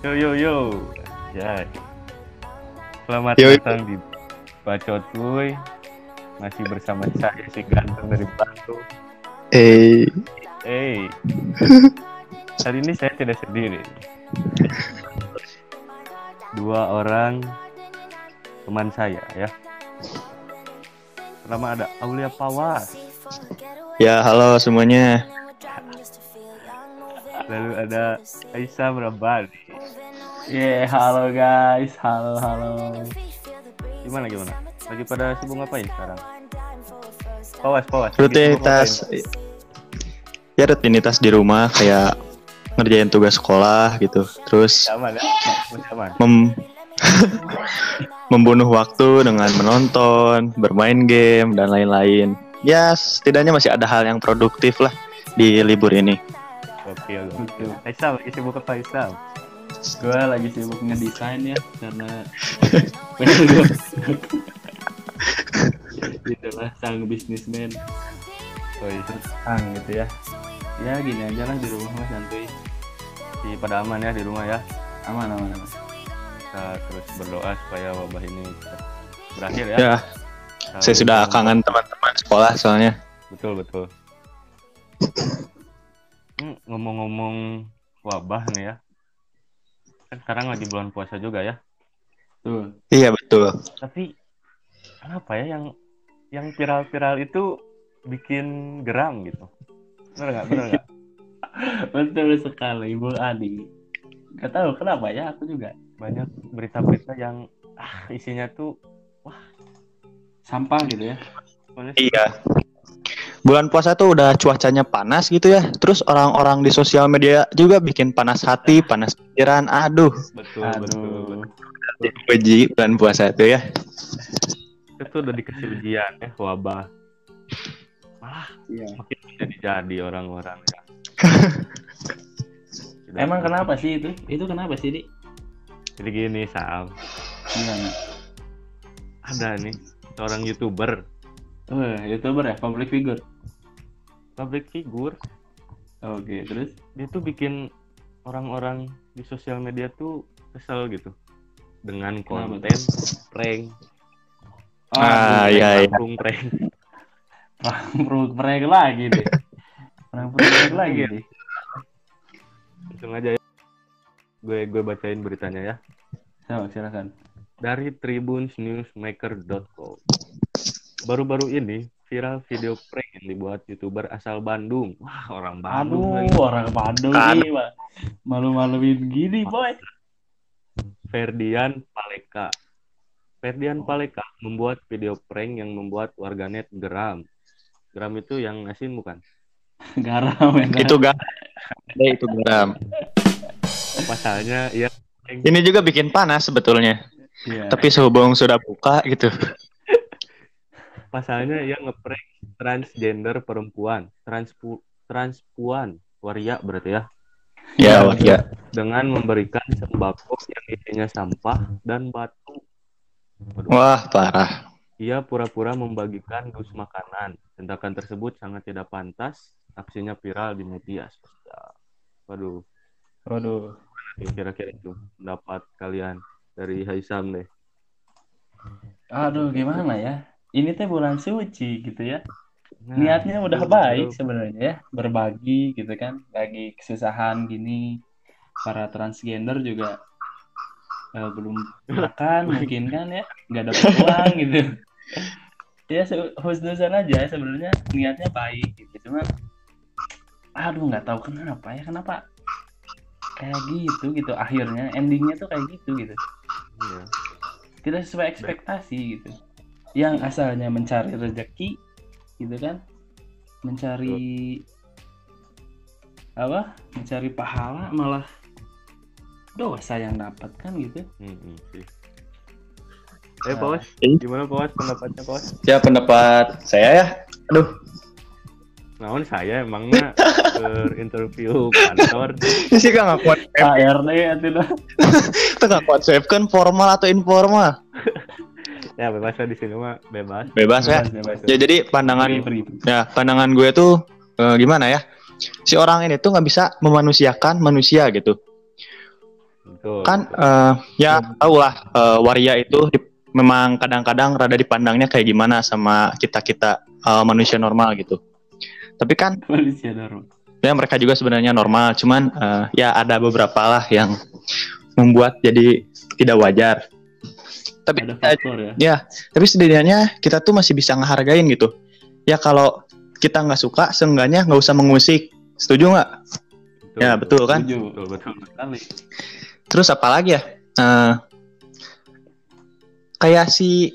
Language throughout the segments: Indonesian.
Yo yo yo. Ya. Selamat Yo, yo. datang di Bacot Kuy. Masih bersama saya si ganteng dari Batu. Eh, Hey. Hari ini saya tidak sendiri. Dua orang teman saya ya. Pertama ada Aulia Pawas, ya halo semuanya. Lalu ada Aisyah Merabadi. Yeah, halo guys, halo halo. Gimana gimana? Lagi pada sibuk ngapain sekarang? Pawas, Pawas. Rutinitas, ya rutinitas di rumah kayak ngerjain tugas sekolah gitu. Terus ya? Aman. mem- membunuh waktu dengan menonton, bermain game dan lain-lain. Ya setidaknya masih ada hal yang produktif lah di libur ini. Oke, oke. Betul. Aisyah lagi sibuk apa Aisyah? Gue lagi sibuk ngedesain ya karena pengen gue itulah sang bisnismen Oh iya. sang gitu ya. Ya gini aja lah di rumah mas santuy. Di pada aman ya di rumah ya. Aman aman aman. Kita terus berdoa supaya wabah ini cepat berakhir ya. Ya, saya sudah kangen teman-teman sekolah soalnya. Betul betul. Ngomong-ngomong wabah nih ya. Kan sekarang lagi bulan puasa juga ya. Tuh. Iya betul. Tapi kenapa ya yang yang viral-viral itu bikin geram gitu? Bener nggak? Bener nggak? Betul sekali Bu Adi. Gak tahu kenapa ya aku juga Banyak berita-berita yang ah, isinya tuh sampah gitu ya. Iya. Bulan puasa tuh udah cuacanya panas gitu ya. Terus orang-orang di sosial media juga bikin panas hati, panas pikiran. Aduh, betul betul. betul. Aduh. uji bulan puasa itu ya. Itu udah dikasih ujian ya wabah. Malah Iya. makin jadi jadi orang-orang ya. Emang kenapa sih itu? Itu kenapa sih, Di? Jadi gini Sam, Gimana? ada nih seorang youtuber, Oh, youtuber ya, public figure. public figure, Oke, terus? dia tuh bikin orang-orang di sosial media tuh kesel gitu dengan konten prank, Ah, aduh, iya, iya. langsung prank. perang perang lagi deh. Perang perang lagi deh. Langsung aja ya. Gue gue bacain beritanya ya. So, silakan. dari tribunsnewsmaker.com. Baru-baru ini viral video prank yang dibuat youtuber asal Bandung. Wah, orang Bandung. Aduh, lagi. orang Bandung Kan. nih, Pak. Malu-maluin gini, boy. Ferdian Paleka. Ferdian Paleka membuat video prank yang membuat warganet geram. Geram itu yang asin bukan? Garam ya. Itu gak ada itu garam. Pasalnya ia Ini juga bikin panas sebetulnya. Iya. Tapi sehubung sudah buka gitu. Pasalnya ia ngeprank transgender perempuan, transpu, transpuan, waria berarti ya, Ya, ya. dengan memberikan sembako yang isinya sampah dan batu. Waduh. Wah, parah. Ia pura-pura membagikan dus makanan. Tindakan tersebut sangat tidak pantas. Aksinya viral di media sosial. Waduh, Waduh. kira-kira itu pendapat kalian dari Haisam deh. Aduh, gimana ya? Ini teh bulan suci gitu ya. Nah, Niatnya udah betul, baik sebenarnya ya, berbagi gitu kan, bagi kesusahan gini. Para transgender juga eh, belum makan mungkin kan ya, nggak dapat uang gitu. Ya husnuzon aja sebenarnya niatnya baik gitu, cuma aduh nggak tahu kenapa ya, kenapa kayak gitu gitu akhirnya endingnya tuh kayak gitu gitu Iya. tidak sesuai ekspektasi gitu yang asalnya mencari rezeki gitu kan mencari apa mencari pahala malah dosa yang dapat kan gitu Hmm, hmm, sih. Eh, Nah. Pawas, Eh. gimana Pawas pendapatnya Pawas? Ya pendapat saya ya. Aduh, Namun saya emangnya interview kantor. ini sih gak ngakuat. KRD itu dah Itu gak kuat kan formal atau informal. Ya bebas lah di sini mah bebas. Bebas ya. bebas Ya jadi pandangan Free, free. ya pandangan gue tuh eh, gimana ya? Si orang ini tuh nggak bisa memanusiakan manusia gitu. Betul. kan eh, ya tau lah eh, waria itu di- memang kadang-kadang rada dipandangnya kayak gimana sama kita kita manusia normal gitu tapi kan Malaysia Darul. ya mereka juga sebenarnya normal cuman eh, ya ada beberapa lah yang membuat jadi tidak wajar tapi Ada faktor ya. ya tapi setidaknya kita tuh masih bisa ngehargain gitu ya kalau kita nggak suka seenggaknya nggak usah mengusik setuju nggak ya betul kan Setuju. Betul, betul. Sekali. Terus apa lagi ya? Eh, kayak si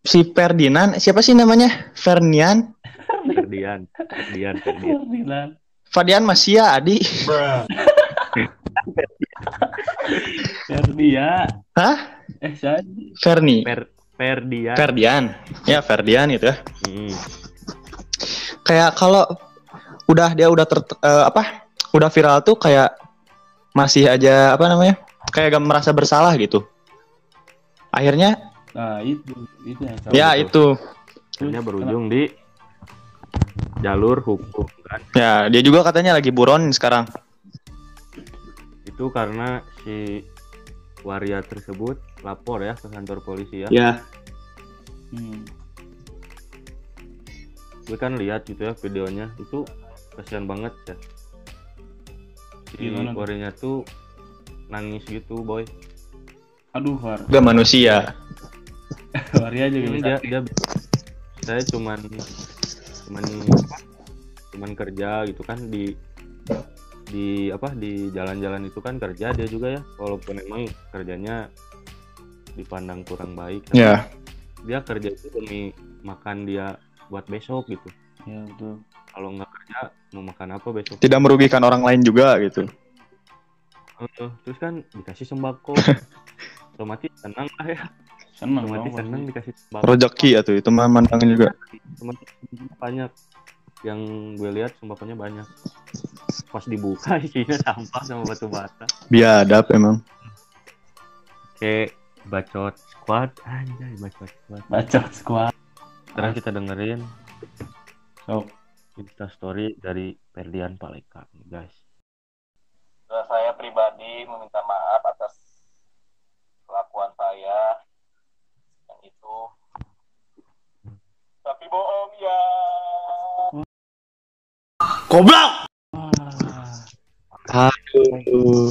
si Ferdinand, siapa sih namanya? Fernian, Ferdian, Ferdian, Ferdian. Ferdinand. Fadian Masia, Adi. Ferdia. Hah? Eh, saya Ferni. Fer Ferdian. Ferdian. Ya, Ferdian gitu ya. Hmm. Kayak kalau udah dia udah ter eh, apa? Udah viral tuh kayak masih aja apa namanya? Kayak gak merasa bersalah gitu. Akhirnya Nah, itu itu yang salah. ya betul. itu. Akhirnya berujung di jalur hukum kan. Ya, dia juga katanya lagi buron sekarang. Itu karena si waria tersebut lapor ya ke kantor polisi ya. Ya. Hmm. Gue kan lihat gitu ya videonya itu kasihan banget ya. Si tuh? nangis gitu boy. Aduh, Far. Gak manusia. Waria juga bisa. dia dia saya cuman cuman apa, cuman kerja gitu kan di di apa di jalan-jalan itu kan kerja dia juga ya walaupun emang kerjanya dipandang kurang baik tapi Ya. dia kerja itu demi makan dia buat besok gitu Ya, betul. kalau nggak kerja mau makan apa besok Tidak merugikan orang lain juga gitu. Eh, terus kan dikasih sembako otomatis senang lah ya Senang otomatis dong. senang pasti. dikasih sembako Rezeki ya tuh itu mah mandangin juga. teman banyak yang gue lihat sembakonya banyak pas dibuka isinya sampah sama batu bata Biadab emang. kayak bacot squad anjay bacot squad Bacot squad. sekarang kita dengerin Sok. insta story dari Ferdian Paleka guys saya pribadi meminta maaf atas kelakuan saya yang itu tapi bohong ya Wah. Aduh,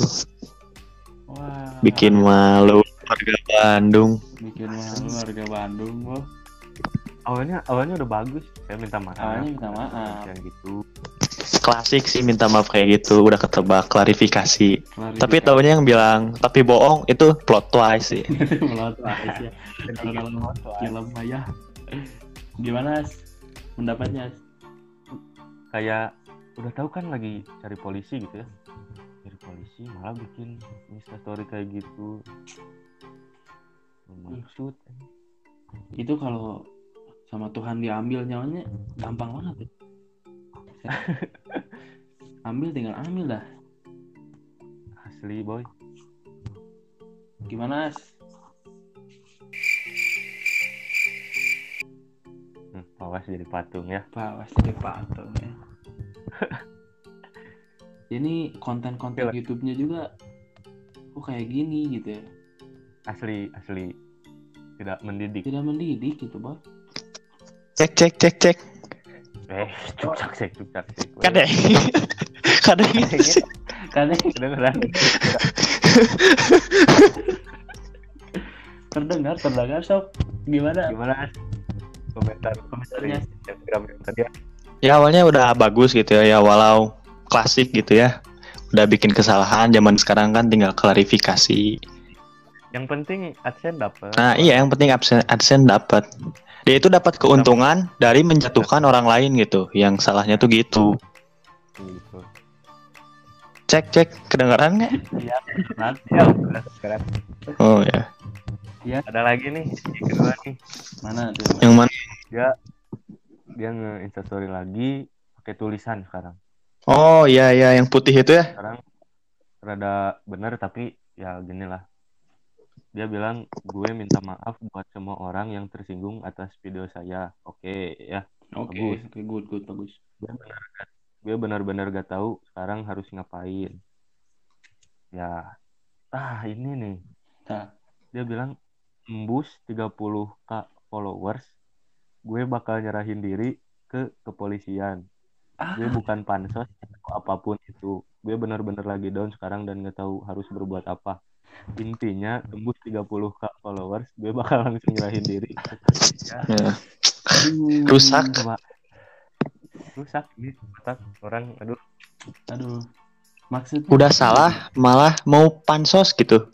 Wah. bikin malu warga Bandung. bikin malu warga Bandung, Bro. awalnya awalnya udah bagus saya minta maaf Awalnya minta maaf. yang gitu Klasik sih minta maaf kayak gitu, udah ketebak klarifikasi. Klarifikasi. Tapi tahunya yang bilang tapi bohong itu plot twist sih. Melot aja. Kalau dalam film ayah. Gimana? Pendapatnya, kayak udah tahu kan lagi cari polisi gitu ya cari polisi malah bikin insta story kayak gitu maksud Itu kalau sama Tuhan diambil nyawanya gampang banget ya. ambil tinggal ambil dah. asli boy Gimana, As? hmm, awas jadi patung ya Bawas jadi patung ya. Ini konten-konten. YouTube-nya juga kok kayak gini gitu ya. asli asli tidak mendidik Tidak mendidik gitu, Bang. Cek cek cek cek. eh cukcak sih cukcak sih Kadang kadang Kadang kedengeran terdengar, terdengar sok. Gimana? gimana komentar Komentarnya. Instagram tadi ya. ya awalnya udah bagus gitu ya, ya walau klasik gitu ya. Udah bikin kesalahan zaman sekarang kan tinggal klarifikasi. Yang penting adsense dapat Nah, iya yang penting AdSense, AdSense dapat. Dia itu dapat keuntungan dari menjatuhkan orang lain gitu. Yang salahnya tuh gitu. gitu Cek cek kedengaran nggak? nanti ya udah sekarang Oh ya. ada lagi nih yang kedua nih Mana tuh? Yang mana? dia dia nge instastory lagi pakai tulisan sekarang Oh iya iya yang putih itu ya. sekarang rada bener tapi ya gini lah dia bilang gue minta maaf buat semua orang yang tersinggung atas video saya. Oke ya. Oke, Bagus. oke, good, good, bagus. gue benar gue benar-benar gak tahu sekarang harus ngapain. Ya. Ah ini nih. Nah, dia bilang embus 30k followers gue bakal nyerahin diri ke kepolisian. Ah, gue bukan pansos atau apa pun itu. Gue bener-bener lagi down sekarang dan nggak tahu harus berbuat apa intinya tembus 30k followers gue bakal langsung nyerahin diri. Ya. aduh, Rusak. coba rusak ini otak orang aduh Aduh. Maksudnya Udah salah, malah mau pansos gitu.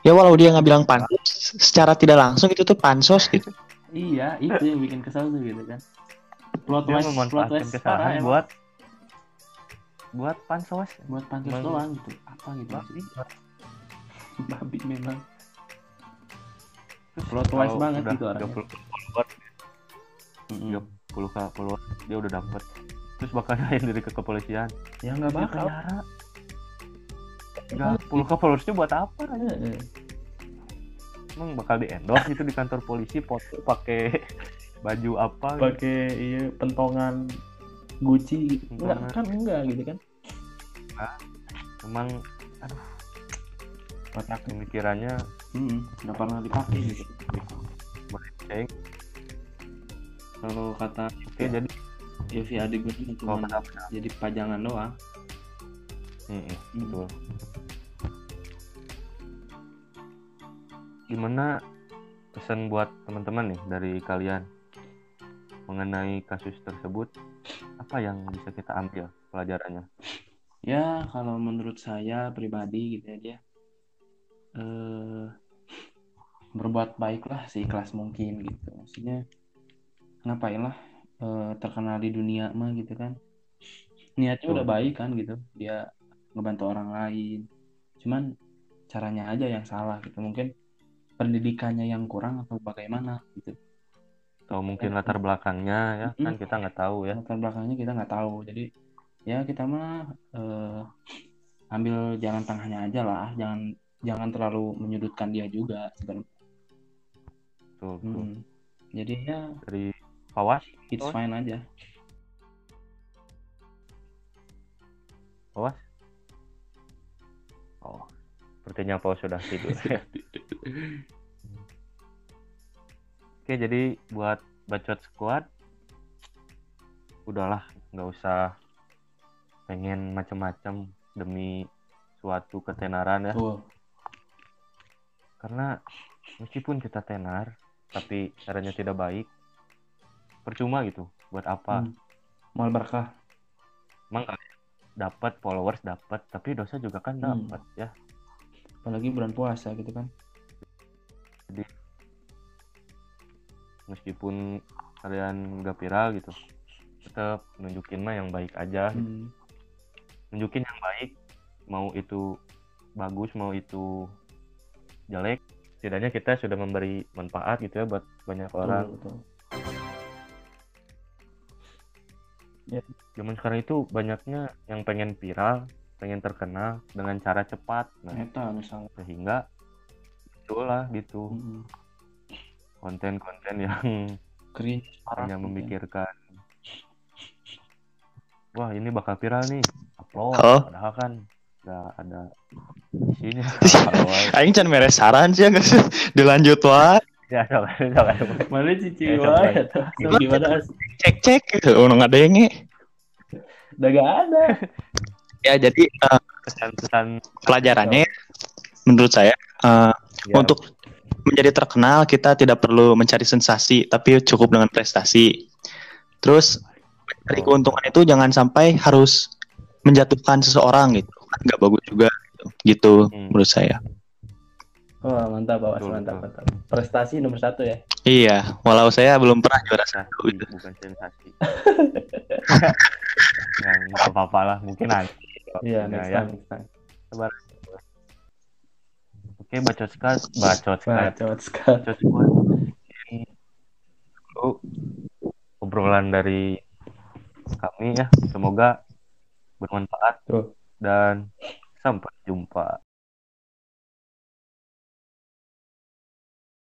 Ya walau dia nggak bilang pansos, secara tidak langsung itu tuh pansos gitu. Iya, itu yang bikin kesal tuh gitu kan. Plot dia twist, plot twist kesalahan emang. buat buat pansos buat pansos doang gitu. Apa gitu? Babi memang. Plot kalau banget udah gitu orangnya. 30 followers Mm-mm. 30k followers dia udah dapet terus bakal nyerahin diri ke kepolisian Ya nggak bakal. penjara. Nggak, 10k followersnya buat apa Heeh. emang bakal di endorse itu di kantor polisi foto pakai baju apa gitu. Pakai iya pentongan Gucci gitu. Enggak kan enggak gitu kan. emang Otak pemikirannya Hmm, nggak pernah dipakai gitu. Kalau kata oke jadi Yofi adik gue kalau cuma jadi pajangan doang. Mm-mm, Hmm. betul gimana pesan buat teman-teman nih dari kalian mengenai kasus tersebut apa yang bisa kita ambil pelajarannya Ya, kalau menurut saya pribadi gitu ya dia eh berbuat baiklah seikhlas mungkin gitu. Maksudnya ngapain lah eh, terkenal di dunia mah gitu kan. Niatnya udah baik kan gitu. Dia ngebantu orang lain. Cuman caranya aja yang salah gitu. Mungkin pendidikannya yang kurang atau bagaimana gitu. atau mungkin latar belakangnya ya kan Mm-mm. kita nggak tahu ya latar belakangnya kita nggak tahu jadi ya kita mah eh, ambil jalan tengahnya aja lah jangan jangan terlalu menyudutkan dia juga sebenarnya betul, betul. Mm. jadi ya dari Fawas it's Oh. fine aja Fawas oh sepertinya Fawas sudah tidur Oke, jadi buat bacot squad, udahlah, nggak usah pengen macem-macem demi suatu ketenaran ya. Tuh. Karena meskipun kita tenar, tapi caranya tidak baik, percuma gitu. Buat apa? Hmm. mal berkah Emang kalian dapat followers dapat, tapi dosa juga kan Hmm. dapat ya. apalagi bulan puasa gitu kan Meskipun kalian nggak viral gitu, tetap nunjukin mah yang baik aja. Hmm. nunjukin yang baik mau itu bagus mau itu jelek setidaknya kita sudah memberi manfaat gitu ya buat banyak orang betul, betul. zaman sekarang itu banyaknya yang pengen viral pengen terkenal dengan cara cepat nah Eta misalnya sehingga itulah gitu Mm-mm. konten-konten yang cringe parah hanya gitu. memikirkan wah ini bakal viral nih upload Oh. padahal kan nggak ada isinya Kalau Aing can mere saran sih nggak sih dilanjut wae. ya coba coba Mana cici eta. So, gimana As? Cek cek gitu. Oh nggak ada yang nge. Udah gak ada. Ya jadi eh, pesan-pesan pelajarannya menurut saya eh, ya, untuk menjadi terkenal kita tidak perlu mencari sensasi tapi cukup dengan prestasi. Terus dari Oh. keuntungan itu jangan sampai harus menjatuhkan seseorang gitu. Kan nggak bagus juga gitu. Gitu Hmm. menurut saya. Wah, mantap. Betul, mantap, mantap. Prestasi nomor satu ya. Iya, walau saya belum pernah juara satu sensasi gitu. bukan sensasi ya nggak apa-apa lah mungkin nanti Iya, Ya, next ya. time, next time. oke bacot skat bacot skat Bacot sekali. bacot dulu obrolan dari kami ya semoga bermanfaat Tuh. Dan sampai jumpa